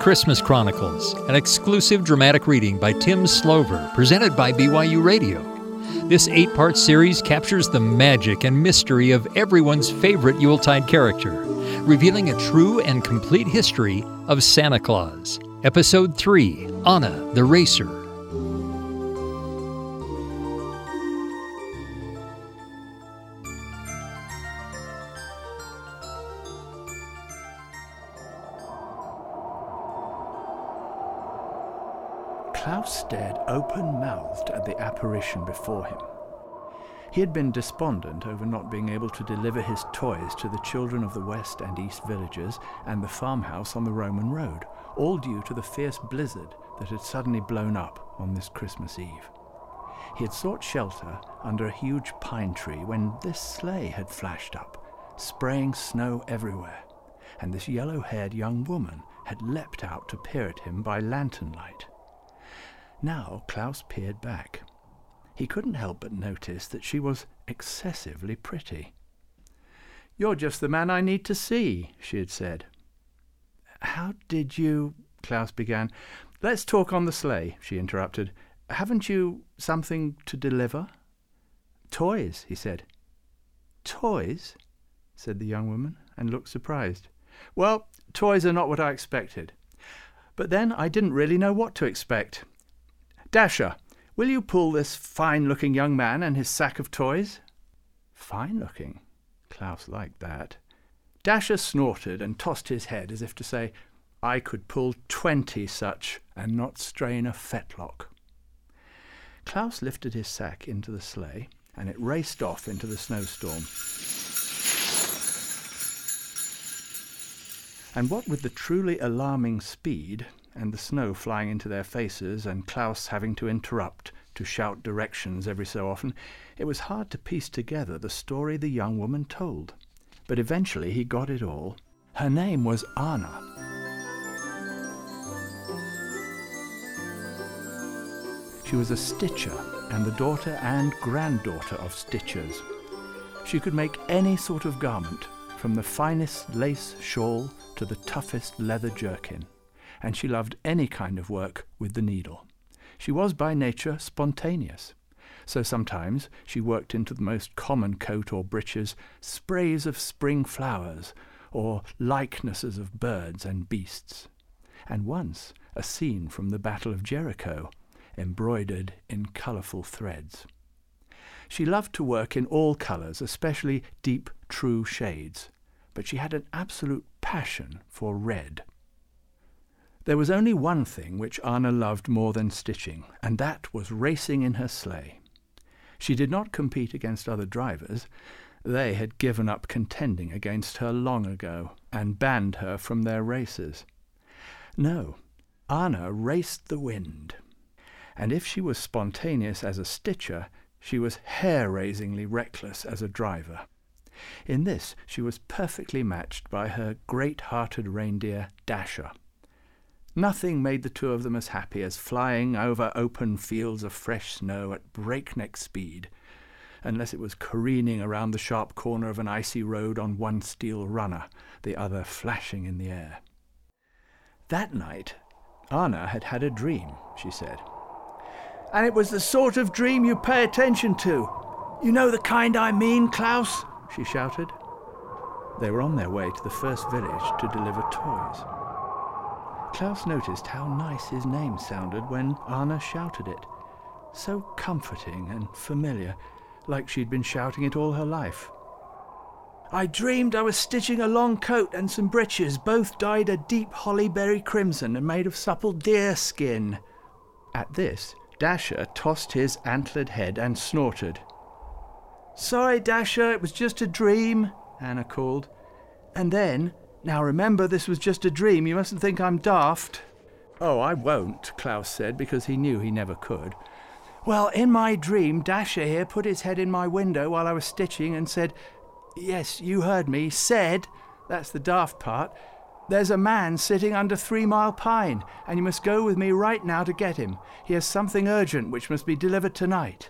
Christmas Chronicles, an exclusive dramatic reading by Tim Slover, presented by BYU Radio. This eight part series captures the magic and mystery of everyone's favorite Yuletide character, revealing a true and complete history of Santa Claus. Episode 3 Anna the Racer. Open mouthed at the apparition before him. He had been despondent over not being able to deliver his toys to the children of the west and east villages and the farmhouse on the Roman road, all due to the fierce blizzard that had suddenly blown up on this Christmas Eve. He had sought shelter under a huge pine tree when this sleigh had flashed up, spraying snow everywhere, and this yellow haired young woman had leapt out to peer at him by lantern light. Now Klaus peered back. He couldn't help but notice that she was excessively pretty. You're just the man I need to see, she had said. How did you. Klaus began. Let's talk on the sleigh, she interrupted. Haven't you something to deliver? Toys, he said. Toys? said the young woman, and looked surprised. Well, toys are not what I expected. But then I didn't really know what to expect. Dasher, will you pull this fine looking young man and his sack of toys? Fine looking? Klaus liked that. Dasher snorted and tossed his head as if to say, I could pull twenty such and not strain a fetlock. Klaus lifted his sack into the sleigh, and it raced off into the snowstorm. And what with the truly alarming speed, and the snow flying into their faces, and Klaus having to interrupt to shout directions every so often, it was hard to piece together the story the young woman told. But eventually he got it all. Her name was Anna. She was a stitcher and the daughter and granddaughter of stitchers. She could make any sort of garment, from the finest lace shawl to the toughest leather jerkin and she loved any kind of work with the needle. She was by nature spontaneous. So sometimes she worked into the most common coat or breeches sprays of spring flowers or likenesses of birds and beasts. And once a scene from the Battle of Jericho, embroidered in colourful threads. She loved to work in all colours, especially deep, true shades, but she had an absolute passion for red. There was only one thing which Anna loved more than stitching, and that was racing in her sleigh. She did not compete against other drivers. They had given up contending against her long ago and banned her from their races. No, Anna raced the wind. And if she was spontaneous as a stitcher, she was hair-raisingly reckless as a driver. In this she was perfectly matched by her great-hearted reindeer, Dasher. Nothing made the two of them as happy as flying over open fields of fresh snow at breakneck speed, unless it was careening around the sharp corner of an icy road on one steel runner, the other flashing in the air. That night, Anna had had a dream, she said. And it was the sort of dream you pay attention to. You know the kind I mean, Klaus? she shouted. They were on their way to the first village to deliver toys. Klaus noticed how nice his name sounded when Anna shouted it. So comforting and familiar, like she'd been shouting it all her life. I dreamed I was stitching a long coat and some breeches, both dyed a deep hollyberry crimson and made of supple deer skin. At this, Dasher tossed his antlered head and snorted. Sorry, Dasher, it was just a dream, Anna called. And then now remember, this was just a dream. You mustn't think I'm daft. Oh, I won't, Klaus said, because he knew he never could. Well, in my dream, Dasher here put his head in my window while I was stitching and said, Yes, you heard me, said, that's the daft part, there's a man sitting under Three Mile Pine, and you must go with me right now to get him. He has something urgent which must be delivered tonight.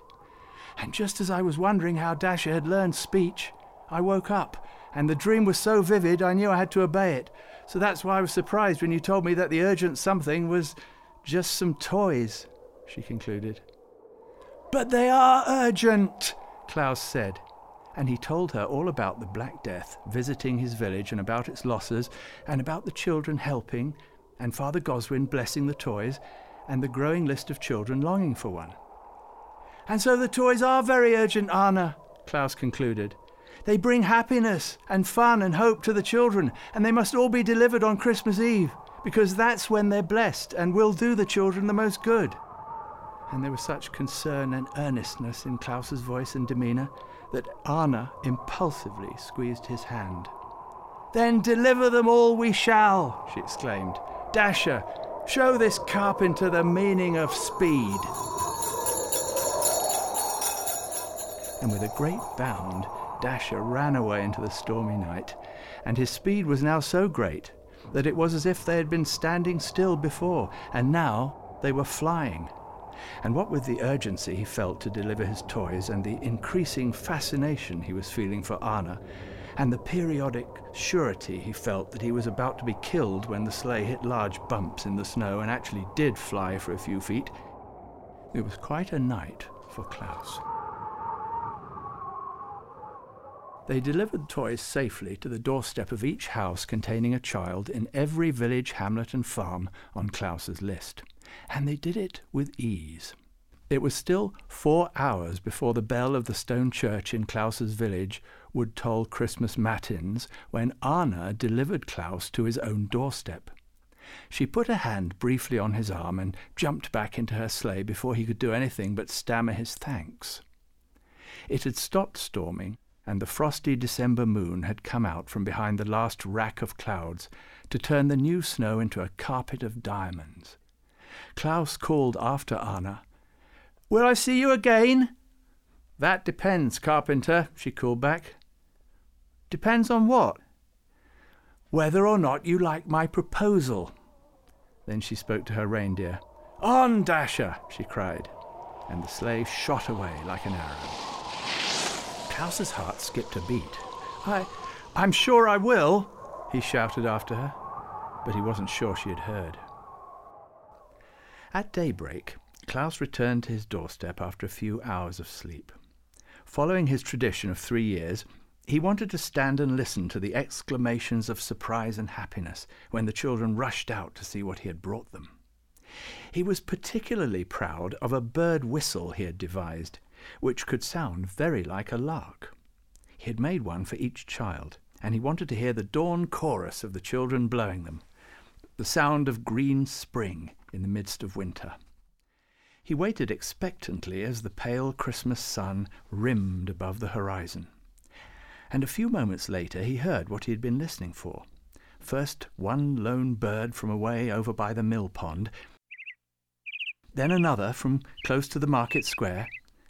And just as I was wondering how Dasher had learned speech, I woke up And the dream was so vivid, I knew I had to obey it. So that's why I was surprised when you told me that the urgent something was just some toys, she concluded. But they are urgent, Klaus said. And he told her all about the Black Death visiting his village and about its losses, and about the children helping, and Father Goswin blessing the toys, and the growing list of children longing for one. And so the toys are very urgent, Anna, Klaus concluded. They bring happiness and fun and hope to the children, and they must all be delivered on Christmas Eve, because that's when they're blessed and will do the children the most good. And there was such concern and earnestness in Klaus's voice and demeanour that Anna impulsively squeezed his hand. Then deliver them all we shall, she exclaimed. Dasher, show this carpenter the meaning of speed. And with a great bound, Dasher ran away into the stormy night, and his speed was now so great that it was as if they had been standing still before, and now they were flying. And what with the urgency he felt to deliver his toys, and the increasing fascination he was feeling for Anna, and the periodic surety he felt that he was about to be killed when the sleigh hit large bumps in the snow and actually did fly for a few feet, it was quite a night for Klaus. They delivered toys safely to the doorstep of each house containing a child in every village, hamlet, and farm on Klaus's list, and they did it with ease. It was still four hours before the bell of the stone church in Klaus's village would toll Christmas matins when Anna delivered Klaus to his own doorstep. She put a hand briefly on his arm and jumped back into her sleigh before he could do anything but stammer his thanks. It had stopped storming, and the frosty December moon had come out from behind the last rack of clouds to turn the new snow into a carpet of diamonds. Klaus called after Anna. Will I see you again? That depends, carpenter, she called back. Depends on what? Whether or not you like my proposal. Then she spoke to her reindeer. On, Dasher! she cried, and the sleigh shot away like an arrow. Klaus's heart skipped a beat. I, I'm sure I will, he shouted after her, but he wasn't sure she had heard. At daybreak, Klaus returned to his doorstep after a few hours of sleep. Following his tradition of three years, he wanted to stand and listen to the exclamations of surprise and happiness when the children rushed out to see what he had brought them. He was particularly proud of a bird whistle he had devised which could sound very like a lark. He had made one for each child, and he wanted to hear the dawn chorus of the children blowing them, the sound of green spring in the midst of winter. He waited expectantly as the pale Christmas sun rimmed above the horizon. And a few moments later he heard what he had been listening for. First one lone bird from away over by the mill pond, then another from close to the market square,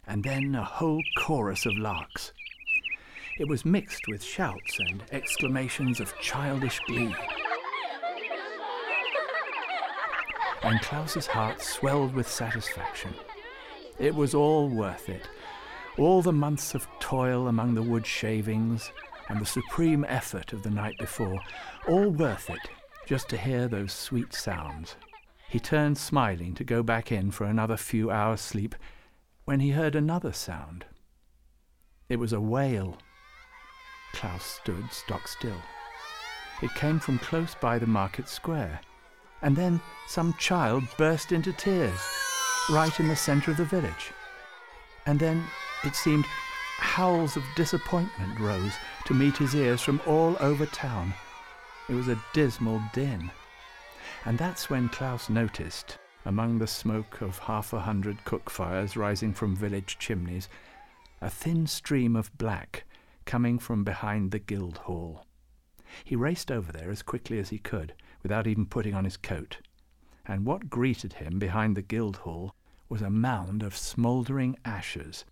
and then a whole chorus of larks. It was mixed with shouts and exclamations of childish glee. And Klaus's heart swelled with satisfaction. It was all worth it. All the months of toil among the wood shavings and the supreme effort of the night before, all worth it just to hear those sweet sounds. He turned smiling to go back in for another few hours' sleep when he heard another sound. It was a wail. Klaus stood stock still. It came from close by the market square, and then some child burst into tears, right in the centre of the village. And then, it seemed, howls of disappointment rose to meet his ears from all over town. It was a dismal din. And that's when Klaus noticed among the smoke of half a hundred cook fires rising from village chimneys, a thin stream of black coming from behind the guild hall. He raced over there as quickly as he could, without even putting on his coat, and what greeted him behind the guild hall was a mound of smouldering ashes.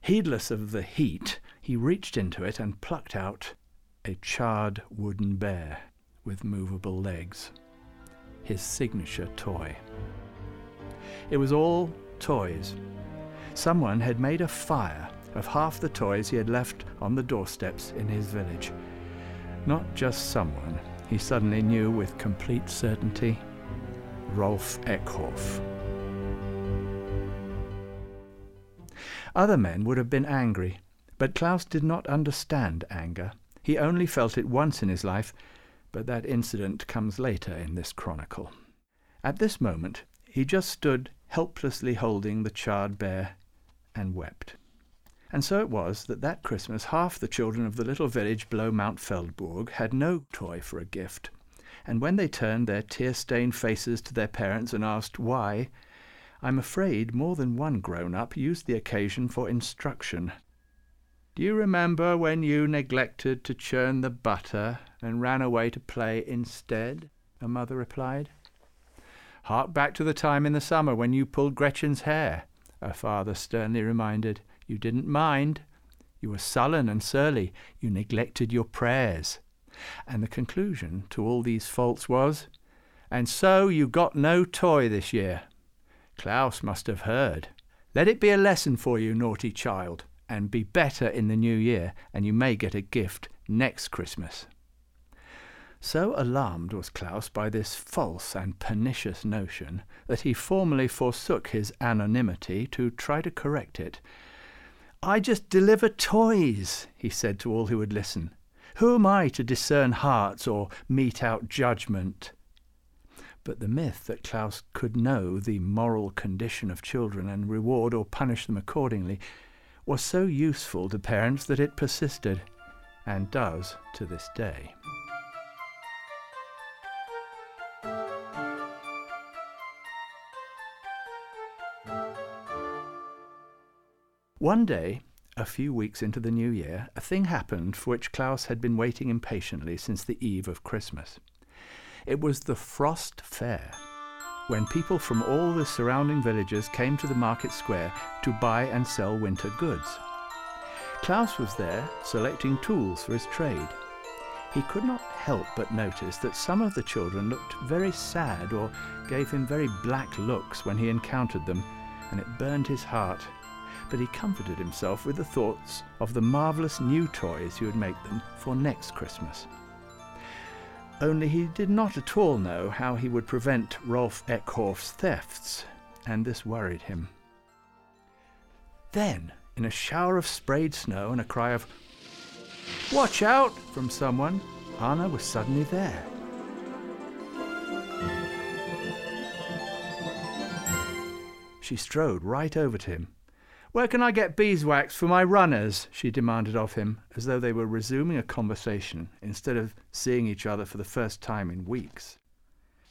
Heedless of the heat, he reached into it and plucked out a charred wooden bear with movable legs his signature toy. It was all toys. Someone had made a fire of half the toys he had left on the doorsteps in his village. Not just someone, he suddenly knew with complete certainty Rolf Eckhof. Other men would have been angry, but Klaus did not understand anger. He only felt it once in his life, but that incident comes later in this chronicle. At this moment, he just stood helplessly holding the charred bear and wept. And so it was that that Christmas half the children of the little village below Mount Feldberg had no toy for a gift. And when they turned their tear-stained faces to their parents and asked why, I'm afraid more than one grown-up used the occasion for instruction. Do you remember when you neglected to churn the butter and ran away to play instead? her mother replied. Hark back to the time in the summer when you pulled Gretchen's hair, her father sternly reminded. You didn't mind. You were sullen and surly. You neglected your prayers. And the conclusion to all these faults was, And so you got no toy this year. Klaus must have heard. Let it be a lesson for you, naughty child, and be better in the new year, and you may get a gift next Christmas. So alarmed was Klaus by this false and pernicious notion that he formally forsook his anonymity to try to correct it, I just deliver toys, he said to all who would listen. Who am I to discern hearts or mete out judgment? But the myth that Klaus could know the moral condition of children and reward or punish them accordingly was so useful to parents that it persisted, and does to this day. One day, a few weeks into the new year, a thing happened for which Klaus had been waiting impatiently since the eve of Christmas. It was the Frost Fair, when people from all the surrounding villages came to the market square to buy and sell winter goods. Klaus was there selecting tools for his trade. He could not help but notice that some of the children looked very sad or gave him very black looks when he encountered them, and it burned his heart but he comforted himself with the thoughts of the marvellous new toys he would make them for next Christmas. Only he did not at all know how he would prevent Rolf Eckhof's thefts, and this worried him. Then, in a shower of sprayed snow and a cry of, Watch out! from someone, Anna was suddenly there. She strode right over to him where can I get beeswax for my runners? she demanded of him, as though they were resuming a conversation instead of seeing each other for the first time in weeks.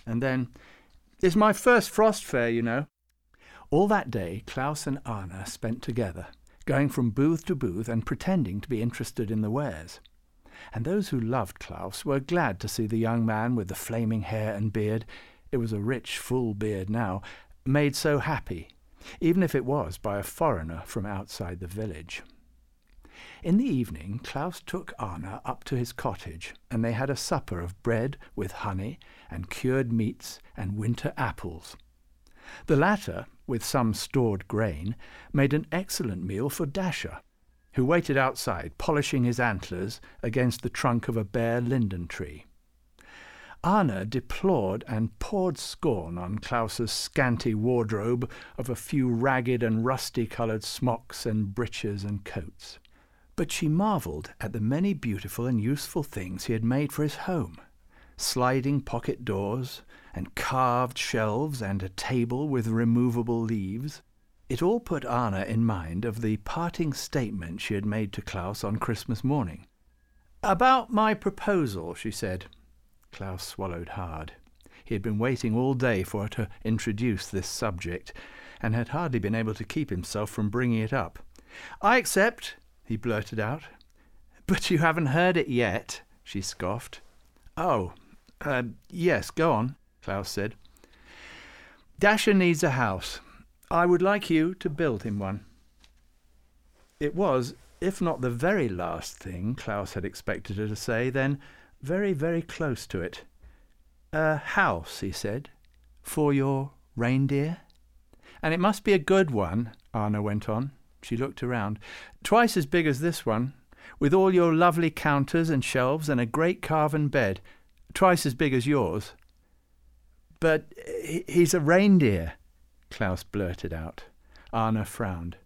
And then, It's my first frost fair, you know. All that day, Klaus and Anna spent together, going from booth to booth and pretending to be interested in the wares. And those who loved Klaus were glad to see the young man with the flaming hair and beard it was a rich, full beard now made so happy even if it was by a foreigner from outside the village. In the evening, Klaus took Anna up to his cottage, and they had a supper of bread with honey and cured meats and winter apples. The latter, with some stored grain, made an excellent meal for Dasher, who waited outside polishing his antlers against the trunk of a bare linden tree. Anna deplored and poured scorn on Klaus's scanty wardrobe of a few ragged and rusty-coloured smocks and breeches and coats. But she marvelled at the many beautiful and useful things he had made for his home. Sliding pocket doors, and carved shelves, and a table with removable leaves. It all put Anna in mind of the parting statement she had made to Klaus on Christmas morning. About my proposal, she said. Klaus swallowed hard. He had been waiting all day for her to introduce this subject, and had hardly been able to keep himself from bringing it up. I accept, he blurted out. But you haven't heard it yet, she scoffed. Oh, uh, yes, go on, Klaus said. Dasher needs a house. I would like you to build him one. It was, if not the very last thing Klaus had expected her to say, then very, very close to it. A house, he said, for your reindeer? And it must be a good one, Anna went on. She looked around. Twice as big as this one, with all your lovely counters and shelves and a great carven bed. Twice as big as yours. But he's a reindeer, Klaus blurted out. Anna frowned.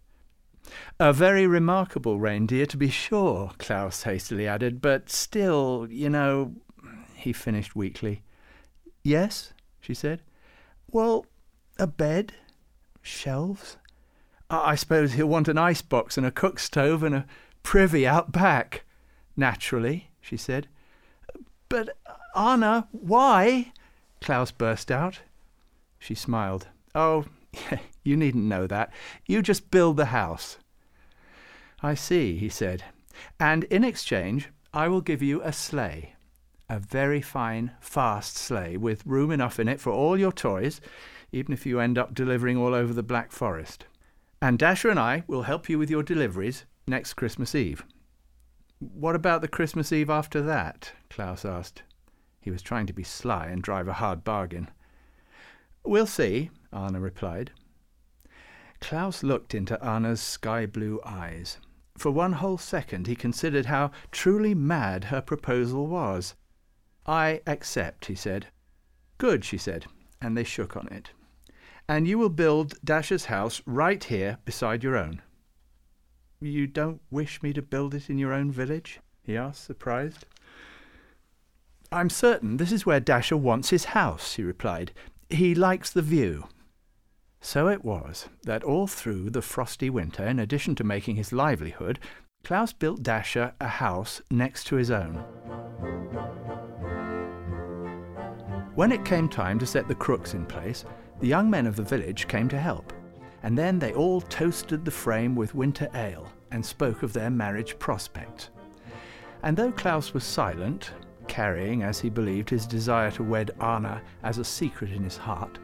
A very remarkable reindeer, to be sure, Klaus hastily added, but still, you know, he finished weakly. Yes, she said. Well, a bed, shelves. I suppose he'll want an ice box and a cook stove and a privy out back. Naturally, she said. But, Anna, why? Klaus burst out. She smiled. Oh, you needn't know that. You just build the house. I see, he said. And in exchange, I will give you a sleigh. A very fine, fast sleigh with room enough in it for all your toys, even if you end up delivering all over the Black Forest. And Dasher and I will help you with your deliveries next Christmas Eve. What about the Christmas Eve after that? Klaus asked. He was trying to be sly and drive a hard bargain. We'll see, Anna replied. Klaus looked into Anna's sky blue eyes. For one whole second he considered how truly mad her proposal was. I accept, he said. Good, she said, and they shook on it. And you will build Dasher's house right here beside your own. You don't wish me to build it in your own village? he asked, surprised. I'm certain this is where Dasher wants his house, he replied. He likes the view. So it was that all through the frosty winter, in addition to making his livelihood, Klaus built Dasher a house next to his own. When it came time to set the crooks in place, the young men of the village came to help, and then they all toasted the frame with winter ale and spoke of their marriage prospects. And though Klaus was silent, carrying, as he believed, his desire to wed Anna as a secret in his heart,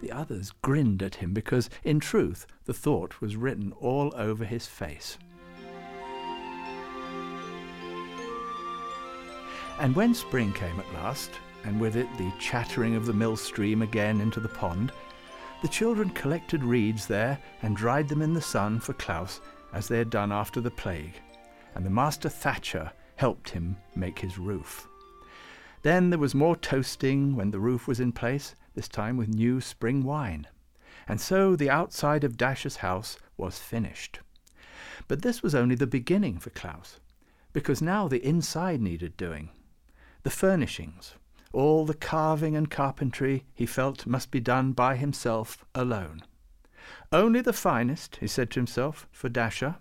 the others grinned at him because, in truth, the thought was written all over his face. And when spring came at last, and with it the chattering of the mill stream again into the pond, the children collected reeds there and dried them in the sun for Klaus as they had done after the plague, and the master thatcher helped him make his roof. Then there was more toasting when the roof was in place, this time with new spring wine. And so the outside of Dasher's house was finished. But this was only the beginning for Klaus, because now the inside needed doing. The furnishings, all the carving and carpentry he felt must be done by himself alone. Only the finest, he said to himself, for Dasher.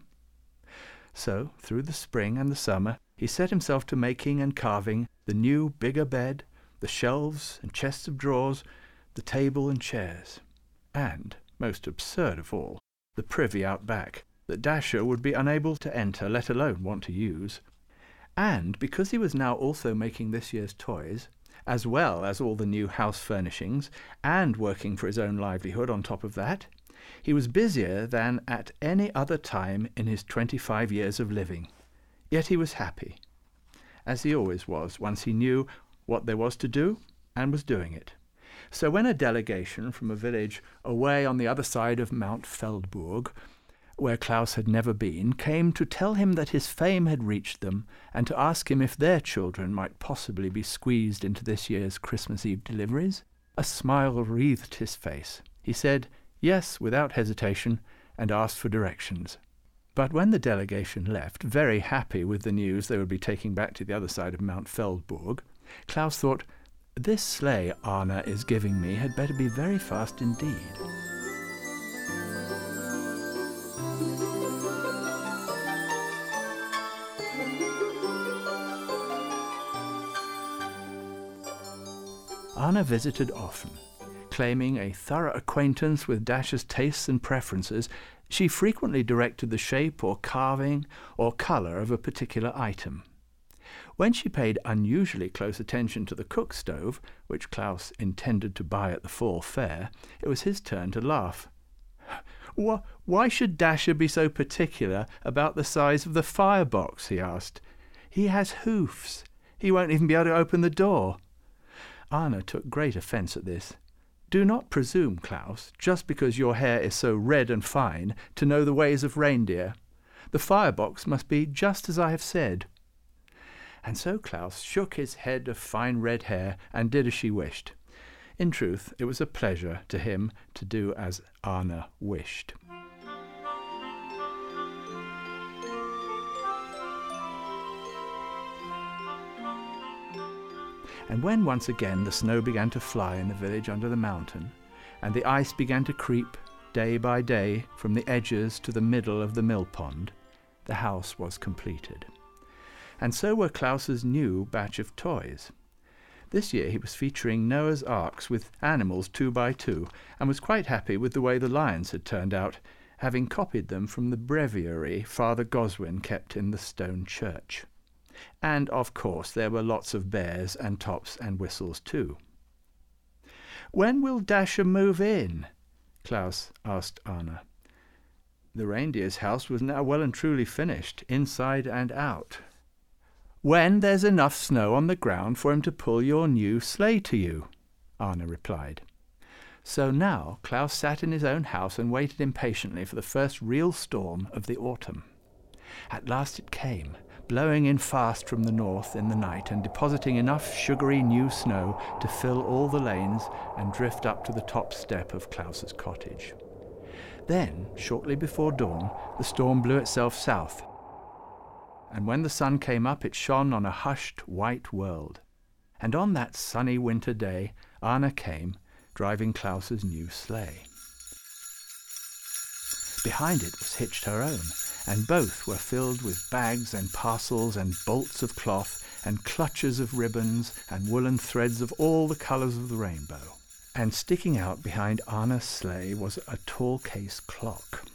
So, through the spring and the summer, he set himself to making and carving the new bigger bed, the shelves and chests of drawers, the table and chairs, and, most absurd of all, the privy out back, that Dasher would be unable to enter, let alone want to use. And because he was now also making this year's toys, as well as all the new house furnishings, and working for his own livelihood on top of that, he was busier than at any other time in his twenty-five years of living. Yet he was happy, as he always was, once he knew what there was to do and was doing it. So when a delegation from a village away on the other side of Mount Feldberg, where Klaus had never been, came to tell him that his fame had reached them, and to ask him if their children might possibly be squeezed into this year's Christmas Eve deliveries, a smile wreathed his face. He said yes without hesitation, and asked for directions. But when the delegation left, very happy with the news they would be taking back to the other side of Mount Feldberg, Klaus thought, this sleigh Anna is giving me had better be very fast indeed. Anna visited often. Claiming a thorough acquaintance with Dasher's tastes and preferences, she frequently directed the shape or carving or colour of a particular item. When she paid unusually close attention to the cook stove, which Klaus intended to buy at the fall fair, it was his turn to laugh. Why should Dasher be so particular about the size of the firebox? he asked. He has hoofs. He won't even be able to open the door. Anna took great offence at this. Do not presume, Klaus, just because your hair is so red and fine, to know the ways of reindeer. The firebox must be just as I have said. And so Klaus shook his head of fine red hair and did as she wished. In truth, it was a pleasure to him to do as Anna wished. And when once again the snow began to fly in the village under the mountain, and the ice began to creep day by day from the edges to the middle of the mill pond, the house was completed. And so were Klaus's new batch of toys. This year he was featuring Noah's arks with animals two by two, and was quite happy with the way the lions had turned out, having copied them from the breviary Father Goswin kept in the stone church. And, of course, there were lots of bears and tops and whistles too. When will Dasher move in? Klaus asked Anna. The reindeer's house was now well and truly finished, inside and out. When there's enough snow on the ground for him to pull your new sleigh to you, Anna replied. So now Klaus sat in his own house and waited impatiently for the first real storm of the autumn. At last it came, blowing in fast from the north in the night and depositing enough sugary new snow to fill all the lanes and drift up to the top step of Klaus's cottage. Then, shortly before dawn, the storm blew itself south, and when the sun came up, it shone on a hushed white world. And on that sunny winter day, Anna came, driving Klaus's new sleigh. Behind it was hitched her own, and both were filled with bags and parcels and bolts of cloth and clutches of ribbons and woolen threads of all the colours of the rainbow. And sticking out behind Anna's sleigh was a tall case clock.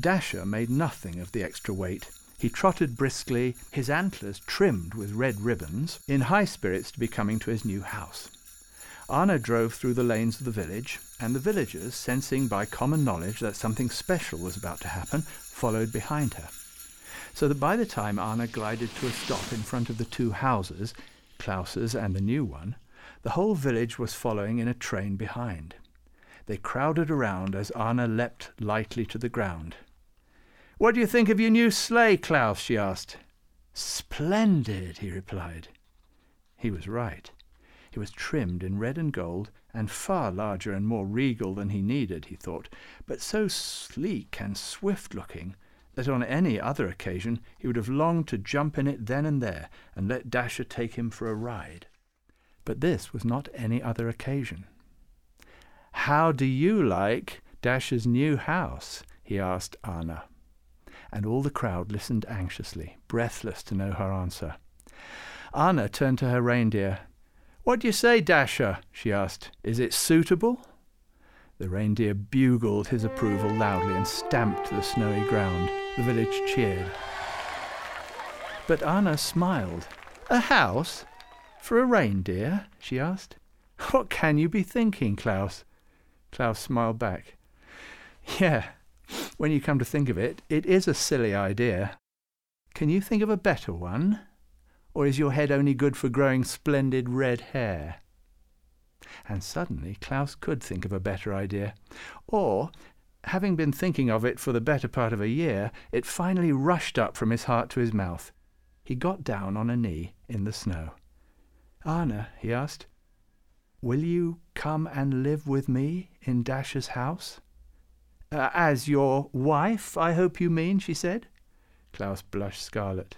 Dasher made nothing of the extra weight. He trotted briskly, his antlers trimmed with red ribbons, in high spirits to be coming to his new house. Anna drove through the lanes of the village, and the villagers, sensing by common knowledge that something special was about to happen, followed behind her. So that by the time Anna glided to a stop in front of the two houses, Klaus's and the new one, the whole village was following in a train behind. They crowded around as Anna leapt lightly to the ground. What do you think of your new sleigh, Klaus? she asked. Splendid, he replied. He was right. It was trimmed in red and gold, and far larger and more regal than he needed, he thought, but so sleek and swift looking that on any other occasion he would have longed to jump in it then and there and let Dasher take him for a ride. But this was not any other occasion. How do you like Dasher's new house? he asked Anna. And all the crowd listened anxiously, breathless to know her answer. Anna turned to her reindeer what do you say, Dasher? she asked. Is it suitable? The reindeer bugled his approval loudly and stamped the snowy ground. The village cheered. But Anna smiled. A house? For a reindeer? she asked. What can you be thinking, Klaus? Klaus smiled back. Yeah, when you come to think of it, it is a silly idea. Can you think of a better one? Or is your head only good for growing splendid red hair? And suddenly Klaus could think of a better idea. Or, having been thinking of it for the better part of a year, it finally rushed up from his heart to his mouth. He got down on a knee in the snow. Anna, he asked, will you come and live with me in Dasher's house? Uh, as your wife, I hope you mean, she said. Klaus blushed scarlet.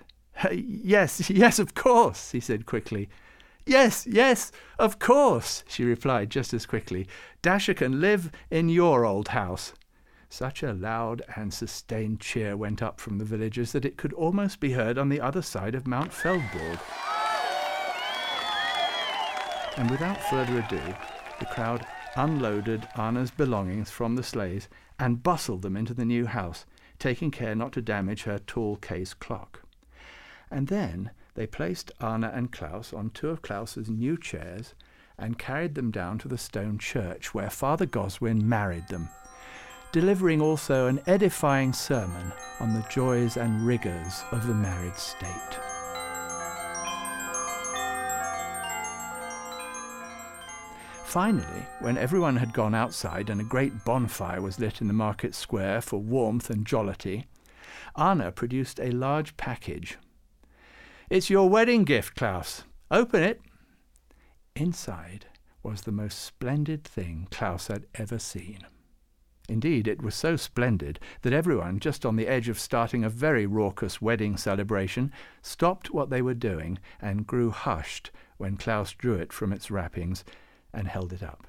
yes, yes, of course, he said quickly. Yes, yes, of course, she replied just as quickly. Dasher can live in your old house. Such a loud and sustained cheer went up from the villagers that it could almost be heard on the other side of Mount Feldberg. And without further ado, the crowd unloaded Anna's belongings from the sleighs and bustled them into the new house, taking care not to damage her tall case clock. And then they placed Anna and Klaus on two of Klaus's new chairs and carried them down to the stone church where Father Goswin married them, delivering also an edifying sermon on the joys and rigours of the married state. Finally, when everyone had gone outside and a great bonfire was lit in the market square for warmth and jollity, Anna produced a large package. It's your wedding gift, Klaus. Open it. Inside was the most splendid thing Klaus had ever seen. Indeed, it was so splendid that everyone, just on the edge of starting a very raucous wedding celebration, stopped what they were doing and grew hushed when Klaus drew it from its wrappings and held it up.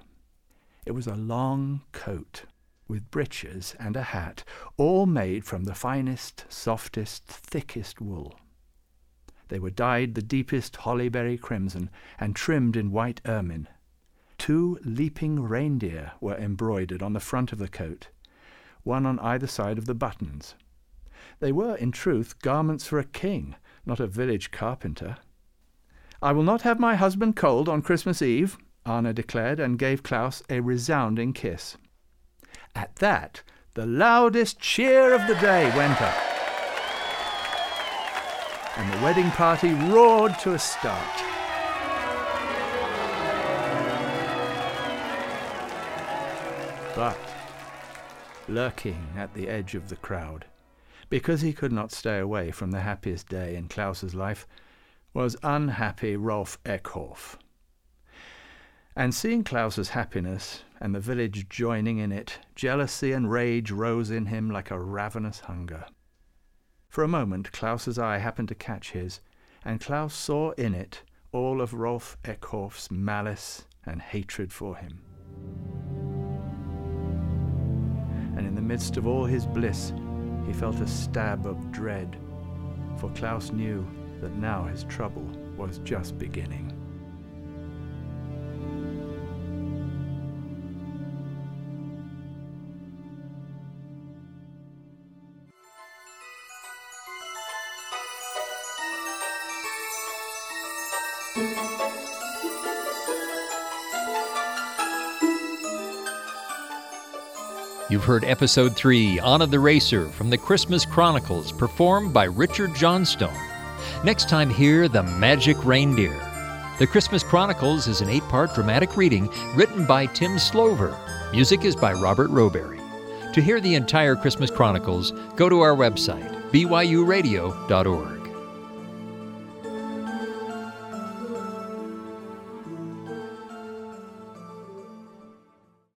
It was a long coat with breeches and a hat, all made from the finest, softest, thickest wool. They were dyed the deepest hollyberry crimson and trimmed in white ermine. Two leaping reindeer were embroidered on the front of the coat, one on either side of the buttons. They were, in truth, garments for a king, not a village carpenter. I will not have my husband cold on Christmas Eve, Anna declared, and gave Klaus a resounding kiss. At that, the loudest cheer of the day went up, and the wedding party roared to a start. But, lurking at the edge of the crowd, because he could not stay away from the happiest day in Klaus's life, was unhappy Rolf Eckhof. And seeing Klaus's happiness and the village joining in it, jealousy and rage rose in him like a ravenous hunger. For a moment Klaus's eye happened to catch his, and Klaus saw in it all of Rolf Eckhof's malice and hatred for him. and in the midst of all his bliss, he felt a stab of dread, for Klaus knew that now his trouble was just beginning. You've heard episode 3, Anna the Racer, from the Christmas Chronicles, performed by Richard Johnstone. Next time, hear The Magic Reindeer. The Christmas Chronicles is an eight part dramatic reading written by Tim Slover. Music is by Robert Roberry. To hear the entire Christmas Chronicles, go to our website, byuradio.org.